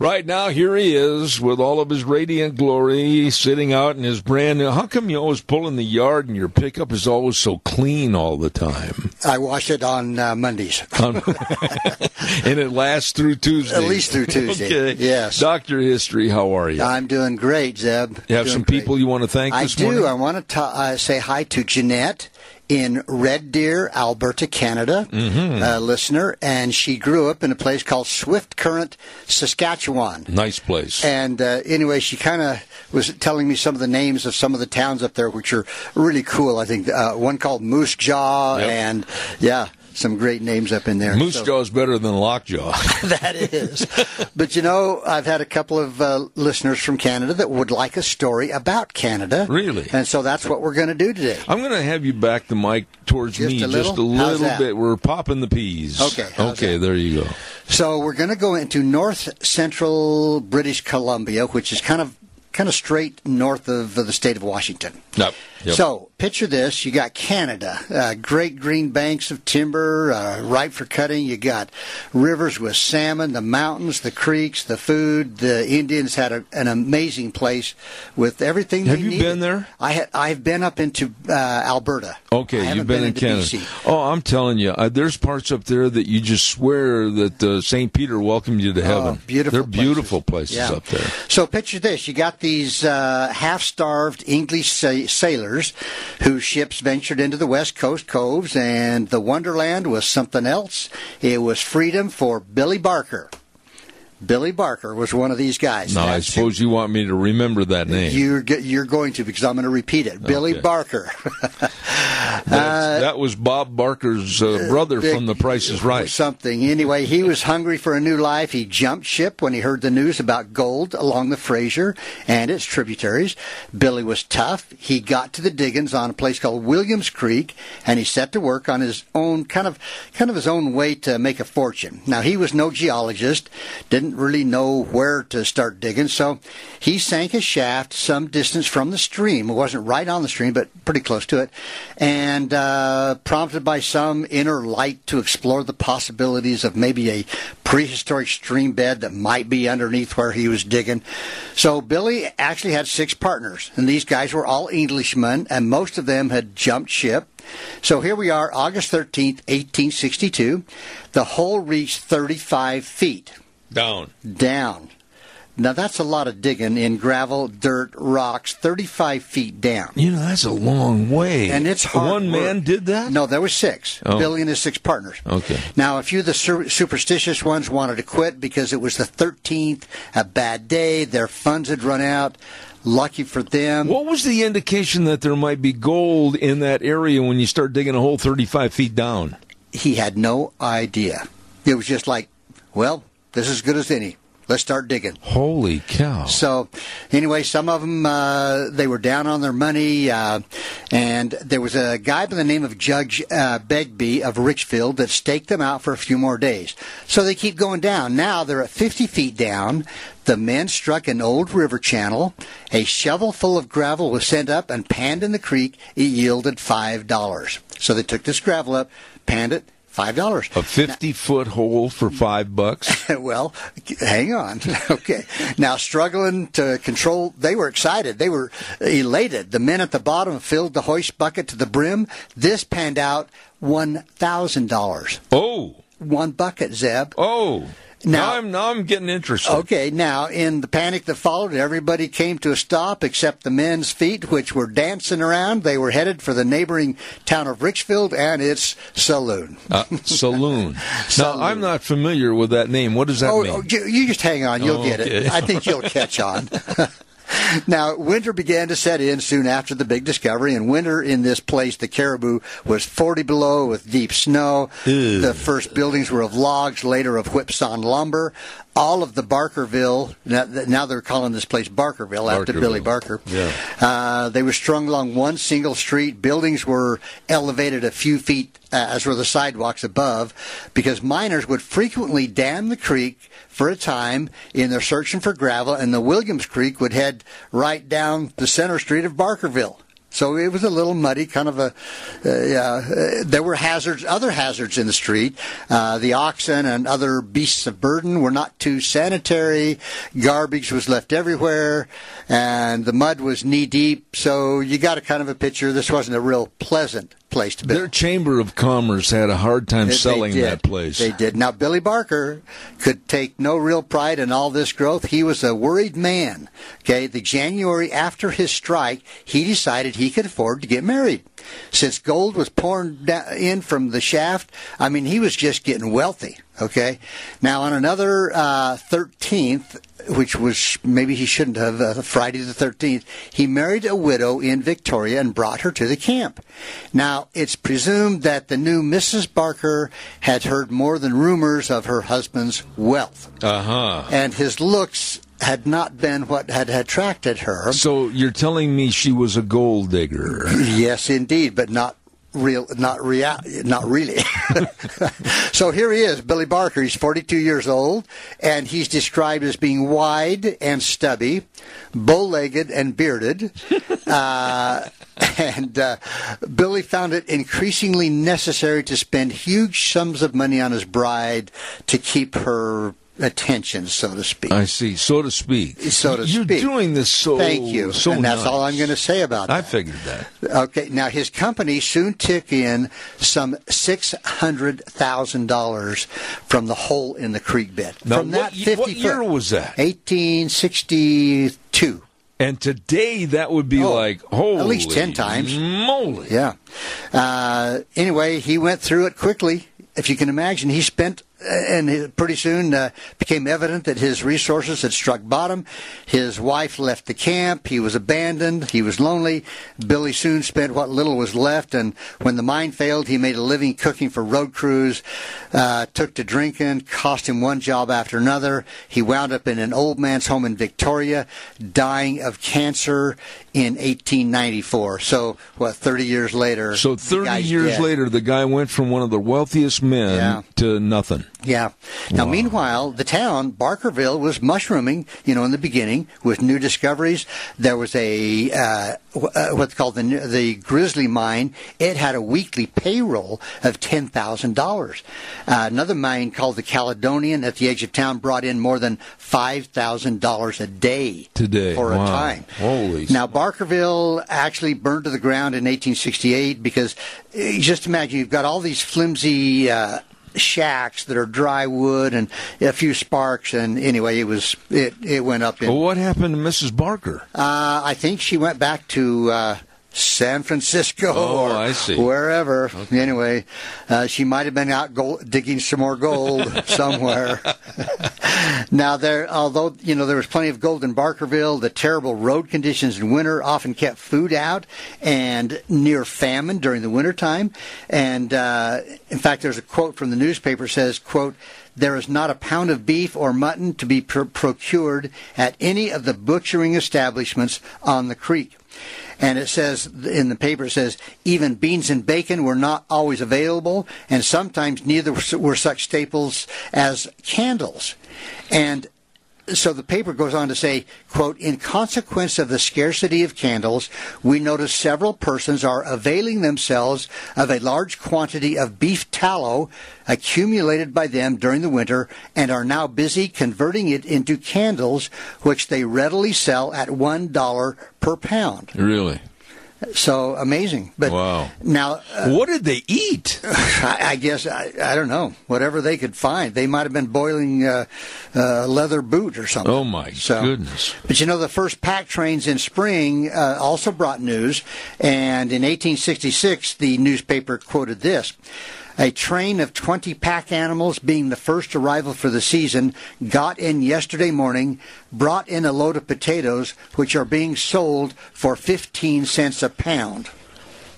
Right now, here he is with all of his radiant glory, sitting out in his brand new. How come you always pull in the yard and your pickup is always so clean all the time? I wash it on uh, Mondays. and it lasts through Tuesday. At least through Tuesday. okay. Yes. Doctor History, how are you? I'm doing great, Zeb. You have Doing some great. people you want to thank I this do. morning? I want to uh, say hi to Jeanette in Red Deer, Alberta, Canada, Mm-hmm. uh, listener, and she grew up in a place called Swift Current, Saskatchewan. Nice place. And uh, anyway, she kind of was telling me some of the names of some of the towns up there, which are really cool. I think uh, one called Moose Jaw, Yep. and yeah, some great names up in there. Moose So- Jaw's better than Lockjaw. that is. But you know, I've had a couple of uh, listeners from Canada that would like a story about Canada. Really? And so that's what we're going to do today. I'm going to have you back the mic towards Just me a just a little? How's little that? bit. We're popping the peas. Okay, Okay, that? there you go. So we're going to go into north central British Columbia, which is kind of kind of straight north of the state of Washington. Yep. yep. So picture this: you got Canada, uh, great green banks of timber, uh, ripe for cutting. You got rivers with salmon, the mountains, the creeks, the food. The Indians had a, an amazing place with everything. Have you needed. been there? I ha- I've been up into uh, Alberta. Okay, you've been, in into Canada. BC. Oh, I'm telling you, uh, there's parts up there that you just swear that uh, St. Peter welcomed you to heaven. Oh, beautiful They're beautiful places, Yeah. up there. So picture this: you got these uh, half-starved English sailors whose ships ventured into the west coast coves, and the wonderland was something else. It was freedom for Billy Barker. Billy Barker was one of these guys. Now, I suppose you want me to remember that name. you're you're going to because I'm going to repeat it. Billy Okay. Barker. That's- that was Bob Barker's uh, brother big- from The Price is Right. Something. Anyway, he was hungry for a new life. He jumped ship when he heard the news about gold along the Fraser and its tributaries. Billy was tough. He got to the diggings on a place called Williams Creek, and he set to work on his own kind of kind of his own way to make a fortune. Now he was no geologist, didn't really know where to start digging, so he sank a shaft some distance from the stream. It wasn't right on the stream, but pretty close to it, and uh, prompted by some inner light to explore the possibilities of maybe a prehistoric stream bed that might be underneath where he was digging. So Billy actually had six partners, and these guys were all Englishmen, and most of them had jumped ship. So here we are, August 13th, 1862. The hole reached 35 feet Down. down. Now that's a lot of digging in gravel, dirt, rocks, 35 feet down. You know, that's a long way. And it's hard One man did that? No, there was six. Oh. Billy and his six partners. Okay. Now, a few of the sur- superstitious ones wanted to quit because it was the 13th, a bad day, their funds had run out. Lucky for them. What was the indication that there might be gold in that area when you start digging a hole 35 feet down? He had no idea. It was just like, well, this is as good as any. Let's start digging. Holy cow. So, anyway, some of them uh, they were down on their money, uh, and there was a guy by the name of Judge uh, Begbie of Richfield that staked them out for a few more days. So they keep going down. Now they're at 50 feet down. The men struck an old river channel. A shovel full of gravel was sent up and panned in the creek. It yielded five dollars. So they took this gravel up, panned it, five dollars. A 50 foot hole for five bucks? well, hang on. okay. Now, struggling to control, they were excited. They were elated. The men at the bottom filled the hoist bucket to the brim. This panned out $1,000. Oh. One bucket, Zeb. Oh. Now- Now, I'm now I'm getting interested. Okay, now in the panic that followed, everybody came to a stop except the men's feet, which were dancing around. They were headed for the neighboring town of Richfield and its saloon. Uh, saloon. Now I'm not familiar with that name. What does that Oh, mean? oh, you, you just hang on. You'll Oh, get okay. it. I think you'll catch on. now, winter began to set in soon after the big discovery, and winter in this place, the Cariboo, was 40 below with deep snow. Ew. The first buildings were of logs, later of whipsawn lumber. All of the Barkerville. Now, now they're calling this place Barkerville after Barkerville. Billy Barker. Yeah. Uh, they were strung along one single street. Buildings were elevated a few feet, uh, as were the sidewalks above, because miners would frequently dam the creek for a time in their searching for gravel, and the Williams Creek would head right down the center street of Barkerville. So it was a little muddy, kind of a. Uh, uh, there were hazards, other hazards in the street. Uh, the oxen and other beasts of burden were not too sanitary. Garbage was left everywhere, and the mud was knee deep. So you got a kind of a picture. This wasn't a real pleasant place to be. Their Chamber of Commerce had a hard time They- they selling did. that place. They did. Now, Billy Barker could take no real pride in all this growth. He was a worried man. Okay, the January after his strike, he decided he could afford to get married. Since gold was pouring in from the shaft, I mean, he was just getting wealthy. Okay, now on another uh, 13th, which was maybe he shouldn't have, uh, Friday the 13th, he married a widow in Victoria and brought her to the camp. Now, it's presumed that the new Mrs. Barker had heard more than rumors of her husband's wealth, Uh huh. and his looks had not been what had attracted her. So you're telling me she was a gold digger? Yes, indeed, but not real, not real, not really. so here he is, Billy Barker. He's 42 years old, and he's described as being wide and stubby, bow-legged and bearded. uh, and uh, Billy found it increasingly necessary to spend huge sums of money on his bride to keep her attention, so to speak. I see, so to speak. So to You're speak. doing this so. Thank you, So and that's all. I'm going to say about that. I figured that. Okay, now his company soon took in some six hundred thousand dollars from the hole in the creek bed. Now, from what that fifty what year was that? Eighteen sixty-two. And today that would be Oh, like holy at least 10 times. Moly! Yeah. Uh, anyway, he went through it quickly. If you can imagine, he spent, and pretty soon uh, became evident that his resources had struck bottom. His wife left the camp. He was abandoned. He was lonely. Billy soon spent what little was left, and when the mine failed, he made a living cooking for road crews, uh, took to drinking, cost him one job after another. He wound up in an old man's home in Victoria, dying of cancer in 1894. So, what, 30 years later? So 30 years dead. later, the guy went from one of the wealthiest men Yeah. to nothing. Yeah. Now, meanwhile, the town, Barkerville, was mushrooming, you know, in the beginning with new discoveries. There was a, uh, uh, what's called the, the Grizzly Mine. It had a weekly payroll of $10,000. Uh, another mine called the Caledonian at the edge of town brought in more than $5,000 a day. Today. For a time. Holy Now, Barkerville actually burned to the ground in 1868 because uh, just imagine you've got all these flimsy uh, shacks that are dry wood and a few sparks, and anyway, it was it it went up. In, Well, what happened to Mrs. Barker? uh, I think she went back to. Uh, San Francisco Oh, or I see. wherever. Anyway, uh, she might have been out gold, digging some more gold somewhere. now, there, although you know there was plenty of gold in Barkerville, the terrible road conditions in winter often kept food out and near famine during the wintertime. And uh, in fact, there's a quote from the newspaper says, "quote." There is not a pound of beef or mutton to be pr- procured at any of the butchering establishments on the creek. And it says in the paper, it says even beans and bacon were not always available, and sometimes neither were such staples as candles. And so the paper goes on to say, quote, in consequence of the scarcity of candles, we notice several persons are availing themselves of a large quantity of beef tallow accumulated by them during the winter and are now busy converting it into candles, which they readily sell at one dollar per pound. Really? So amazing. But Wow. now, uh, what did they eat? I, I guess I, I don't know. Whatever they could find, they might have been boiling uh, uh, leather boot or something. Oh, my So- goodness. But you know, the first pack trains in spring uh, also brought news, and in 1866, the newspaper quoted this. A train of 20 pack animals, being the first arrival for the season, got in yesterday morning, brought in a load of potatoes, which are being sold for 15 cents a pound.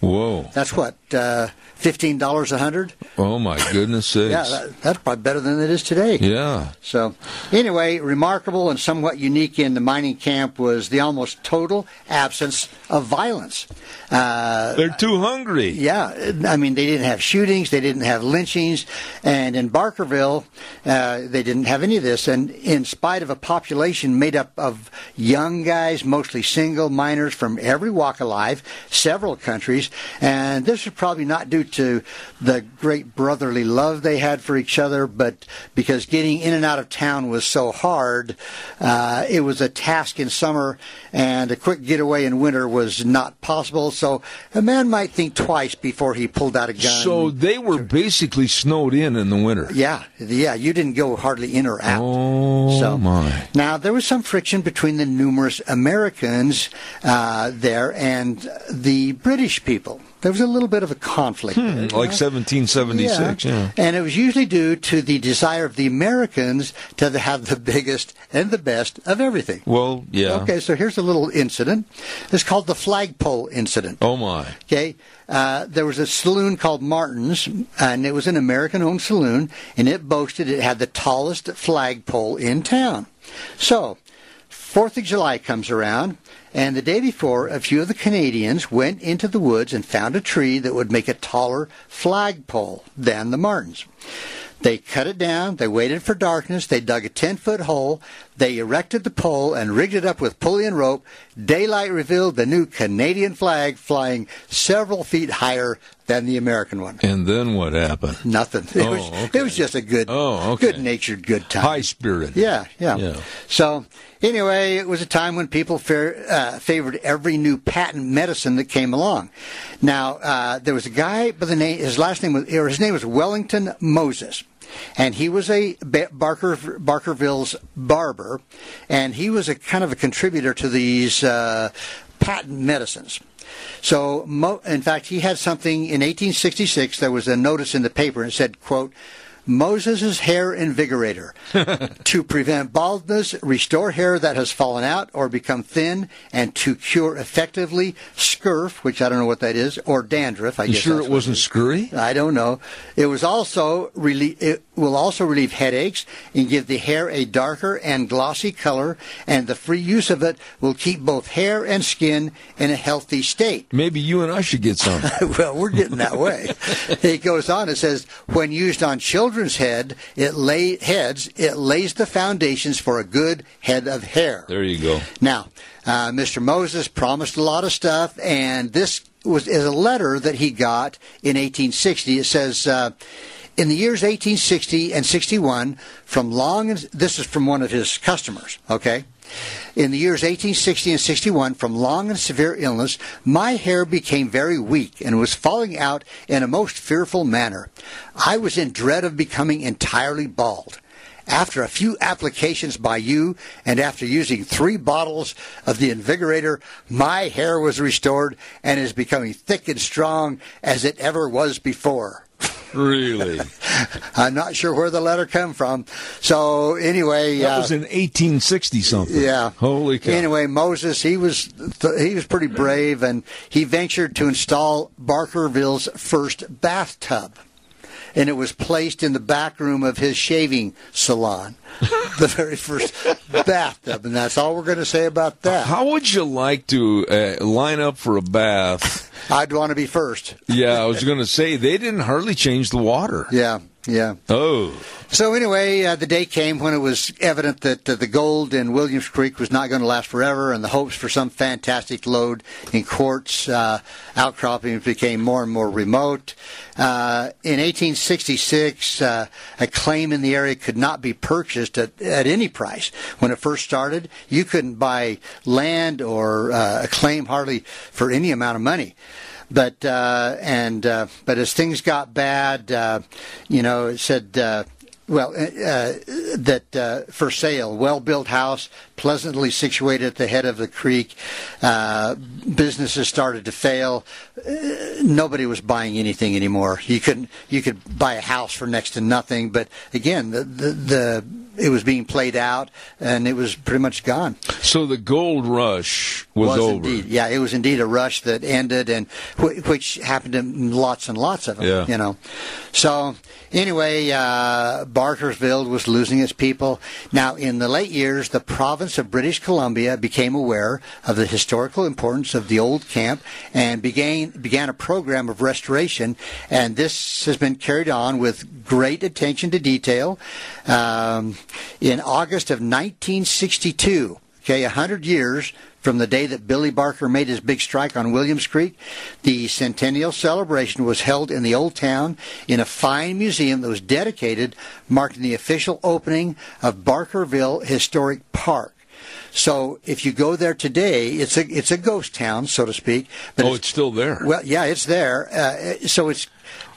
Whoa. That's what uh, fifteen dollars a hundred. Oh my goodness sakes. Yeah, that, that's probably better than it is today. Yeah. So, anyway, remarkable and somewhat unique in the mining camp was the almost total absence of violence. Uh, They're too hungry. yeah, I mean, they didn't have shootings, they didn't have lynchings, and in Barkerville, uh, they didn't have any of this. And in spite of a population made up of young guys, mostly single miners from every walk of life, several countries, and this was probably not due to the great brotherly love they had for each other, but because getting in and out of town was so hard, uh, it was a task in summer, and a quick getaway in winter was not possible. So a man might think twice before he pulled out a gun. So they were basically snowed in in the winter. Yeah, yeah, you didn't go hardly in or out. Oh So- my. Now, there was some friction between the numerous Americans uh, there and the British people. There was a little bit of a conflict. there, Hmm, Like know? 1776. Yeah. And it was usually due to the desire of the Americans to have the biggest and the best of everything. Well, yeah. Okay, so here's a little incident. It's called the flagpole incident. Oh my. Okay, uh, there was a saloon called Martin's, and it was an American-owned saloon, and it boasted it had the tallest flagpole in town. So, Fourth of July comes around, and the day before, a few of the Canadians went into the woods and found a tree that would make a taller flagpole than the Martins. They cut it down, they waited for darkness, they dug a 10 foot hole, they erected the pole and rigged it up with pulley and rope. Daylight revealed the new Canadian flag flying several feet higher than the American one. And then what happened? Nothing. It, Oh, was, okay. it was just a good, Oh, okay. good natured, good time. High spirited. Yeah, yeah, Yeah. So anyway, it was a time when people fa- uh, favored every new patent medicine that came along. Now uh, there was a guy by the name. His last name was, or his name was Wellington Moses. And he was a Barker Barkerville's barber, and he was a kind of a contributor to these uh, patent medicines. So, in fact, he had something in 1866. There was a notice in the paper and said, "quote Moses' hair invigorator to prevent baldness, restore hair that has fallen out or become thin, and to cure effectively scurf, which I don't know what that is, or dandruff. I You guess sure it wasn't is. scurry? I don't know. It was also really. It will also relieve headaches and give the hair a darker and glossy color. And the free use of it will keep both hair and skin in a healthy state. Maybe you and I should get some. well, we're getting that way. it goes on. It says, when used on children's head, it lay heads, it lays the foundations for a good head of hair. there you go. Now, uh, Mr. Moses promised a lot of stuff, and this was is a letter that he got in 1860. It says. Uh, in the years 1860 and 61, from long, this is from one of his customers, okay? In the years 1860 and 61, from long and severe illness, my hair became very weak and was falling out in a most fearful manner. I was in dread of becoming entirely bald. After a few applications by you and after using three bottles of the Invigorator, my hair was restored and is becoming thick and strong as it ever was before. Really? I'm not sure where the letter come from. So anyway, That uh, was in 1860 something. yeah. Holy cow. Anyway, Moses, he was th- he was pretty brave, and he ventured to install Barkerville's first bathtub, and it was placed in the back room of his shaving salon, the very first bathtub, and that's all we're going to say about that. How would you like to uh, line up for a bath? I'd want to be first. Yeah, I was going to say they didn't hardly change the water. Yeah, yeah. Oh, So anyway, uh, the day came when it was evident that uh, the gold in Williams Creek was not going to last forever, and the hopes for some fantastic lode in quartz uh, outcroppings became more and more remote. Uh, in 1866, uh, a claim in the area could not be purchased at, at any price. When it first started, you couldn't buy land or uh, a claim hardly for any amount of money but uh, and uh, but as things got bad, uh, you know, it said. Uh, well, uh, uh, that for sale, well-built house, pleasantly situated at the head of the creek. Uh, businesses started to fail. Uh, nobody was buying anything anymore. You couldn't. You could buy a house for next to nothing. But again, the the, the it was being played out, and it was pretty much gone. So the gold rush was, was over. Indeed, yeah, it was indeed a rush that ended, and wh- which happened to lots and lots of them. Yeah. You know, so anyway, uh, Barkersville was losing its people. Now, in the late years, the province of British Columbia became aware of the historical importance of the old camp and began began a program of restoration. And this has been carried on with great attention to detail. Um, in August of 1962, okay, 100 years from the day that Billy Barker made his big strike on Williams Creek, the centennial celebration was held in the old town in a fine museum that was dedicated, marking the official opening of Barkerville Historic Park. So if you go there today, it's a it's a ghost town, so to speak. But oh, it's, still there. Well, yeah, it's there. Uh, so it's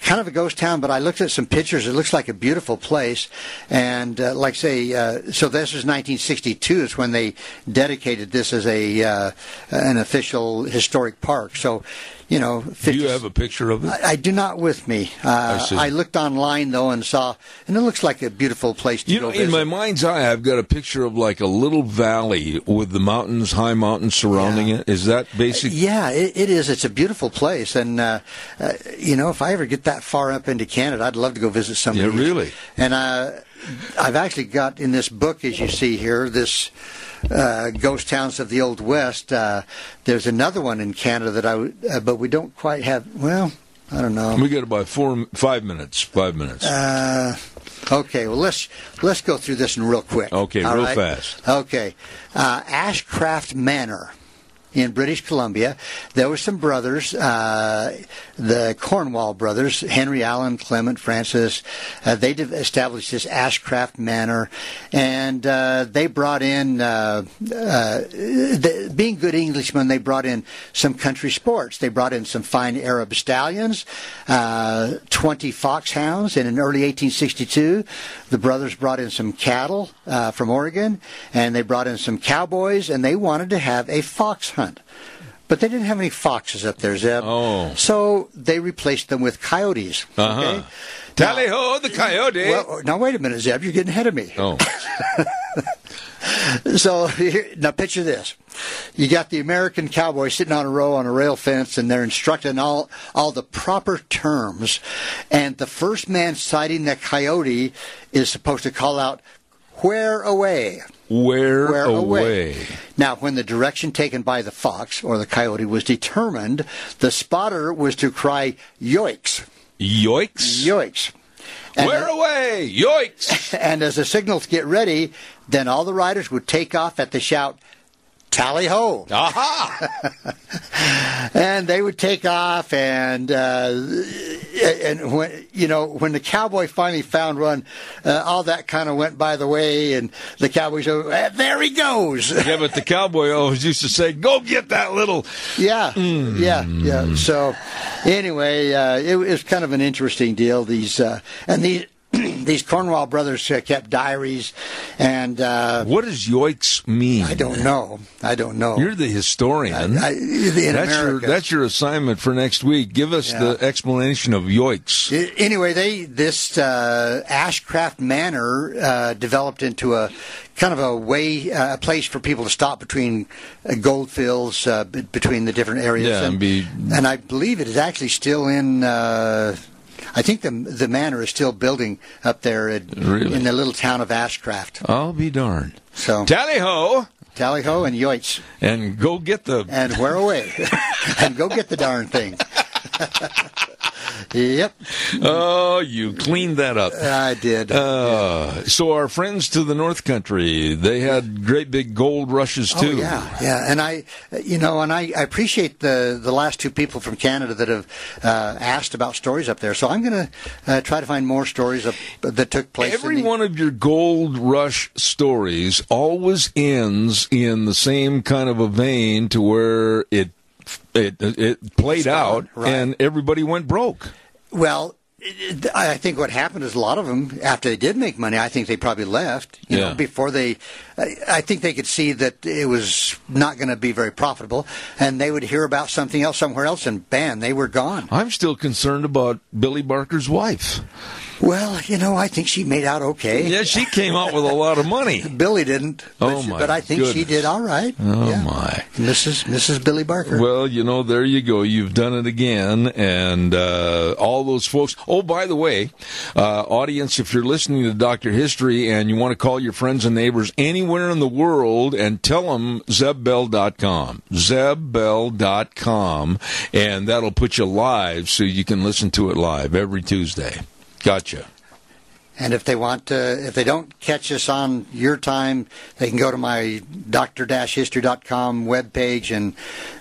kind of a ghost town, but I looked at some pictures. It looks like a beautiful place. And uh, like say, uh, so this was 1962 is when they dedicated this as a uh, an official historic park. So you know, 50, do you have a picture of it? I, I do not with me. Uh, I, I, looked online though and saw, and it looks like a beautiful place to you go. know, visit. in my mind's eye, I've got a picture of like a little valley with the mountains, high mountains surrounding Yeah. it. Is that basic? Yeah, it, it is. It's a beautiful place, and uh, uh, you know, if I ever get that far up into Canada, I'd love to go visit some. Yeah, really. And uh, I've actually got in this book, as you see here, this uh, ghost towns of the old west. Uh, there's another one in Canada that I, uh, but we don't quite have. Well, I don't know. We got about four, five minutes. Five minutes. Uh, okay, well let's let's go through this one real quick. Okay, real right? fast. Okay, uh, Ashcroft Manor in British Columbia. There were some brothers, uh, the Cornwall brothers, Henry Allen, Clement, Francis. Uh, they established this Ashcroft Manor, and uh, they brought in, uh, uh, the, being good Englishmen, they brought in some country sports. They brought in some fine Arab stallions, uh, 20 foxhounds, and in early 1862, the brothers brought in some cattle uh, from Oregon, and they brought in some cowboys, and they wanted to have a fox hunt. But they didn't have any foxes up there, Zeb. Oh. So they replaced them with coyotes. Uh-huh. Okay? Tally ho, the coyote. Well, now wait a minute, Zeb. You're getting ahead of me. oh, So here, now picture this: you got the American cowboy sitting on a row on a rail fence, and they're instructing all all the proper terms. And the first man sighting the coyote is supposed to call out, "Where away?" Where, Where away? away? Now, when the direction taken by the fox or the coyote was determined, the spotter was to cry, "Yoicks! Yoicks. Yoicks!" And- Where away? Yoicks. And as the signal to get ready, then all the riders would take off at the shout, "Tally ho!" Aha! and they would take off and uh, and when you know when the cowboy finally found one uh, all that kind of went by the way and the cowboy said "Eh, there he goes yeah, but the cowboy always used to say, "Go get that little." yeah yeah yeah so anyway uh, it was kind of an interesting deal these uh, and these these Cornwall brothers kept diaries and uh, What does yoicks mean? I don't know I don't know You're the historian. I, in that's your that's your assignment for next week. Give us the explanation of yoicks. I- Anyway, they this uh, Ashcroft Manor uh, developed into a kind of a way, uh, a place for people to stop between uh, gold fields, uh, b- between the different areas. Yeah, and be- and I believe it is actually still in. I think the the manor is still building up there at, Really? in the little town of Ashcroft. I'll be darned. So Tally ho, tally ho and yoits and go get the. and where away and go get the darn thing. yep, Oh, you cleaned that up. I did. Uh, so our friends to the North Country, they had great big gold rushes too. Oh yeah, yeah, and I, you know, and I, I appreciate the the last two people from Canada that have uh, asked about stories up there. So I'm going to uh, try to find more stories up, that took place. Every the, one of your gold rush stories always ends in the same kind of a vein to where it it it played out right. and everybody went broke. Well, I think what happened is a lot of them, after they did make money, I think they probably left. You Yeah. know, before they, I think they could see that it was not going to be very profitable, and they would hear about something else somewhere else, and bam, they were gone. I'm still concerned about Billy Barker's wife. Well, you know, I think she made out okay. Yeah, she came out with a lot of money. Billy didn't. But, Oh, my but I think she did all right. Oh yeah. my. Mrs. Mrs. Billy Barker. Well, you know, there you go. You've done it again. And uh, all those folks. Oh, by the way, uh, audience, if you're listening to Dr. History and you want to call your friends and neighbors anywhere in the world and tell them zebbell.com, zebbell.com, and that'll put you live so you can listen to it live every Tuesday. Gotcha. And if they want to, if they don't catch us on your time, they can go to my dr-history.com webpage and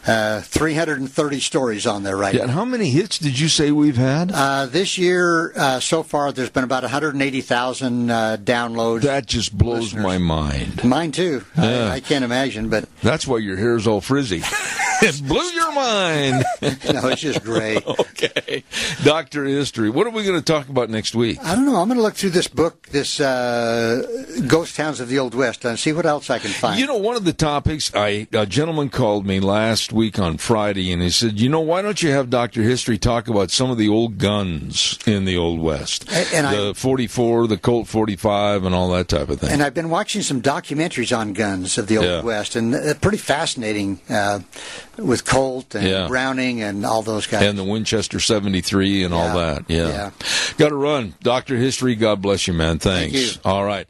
uh, 330 stories on there right Yeah, and now. how many hits did you say we've had? Uh, this year, uh, so far, there's been about 180,000 uh, downloads. that just blows listeners. my mind. Mine too. Yeah. I, I can't imagine, but That's why your hair's all frizzy. it blew your mind. no, it's just great. okay. Doctor History. What are we going to talk about next week? I don't know. I'm going to look through this book, this uh, Ghost Towns of the Old West, and see what else I can find. You know, one of the topics, I a gentleman called me last week on Friday, and he said, "You know, why don't you have Doctor History talk about some of the old guns in the Old West, and I- the 44, the Colt 45, and all that type of thing." And I've been watching some documentaries on guns of the Old Yeah. West, and they're pretty fascinating uh, with Colt and Yeah. Browning and all those guys. and the Winchester 73 and all that. Yeah. Yeah. Got to run. Doctor History, God bless you, man. Thanks. Thank you. All right.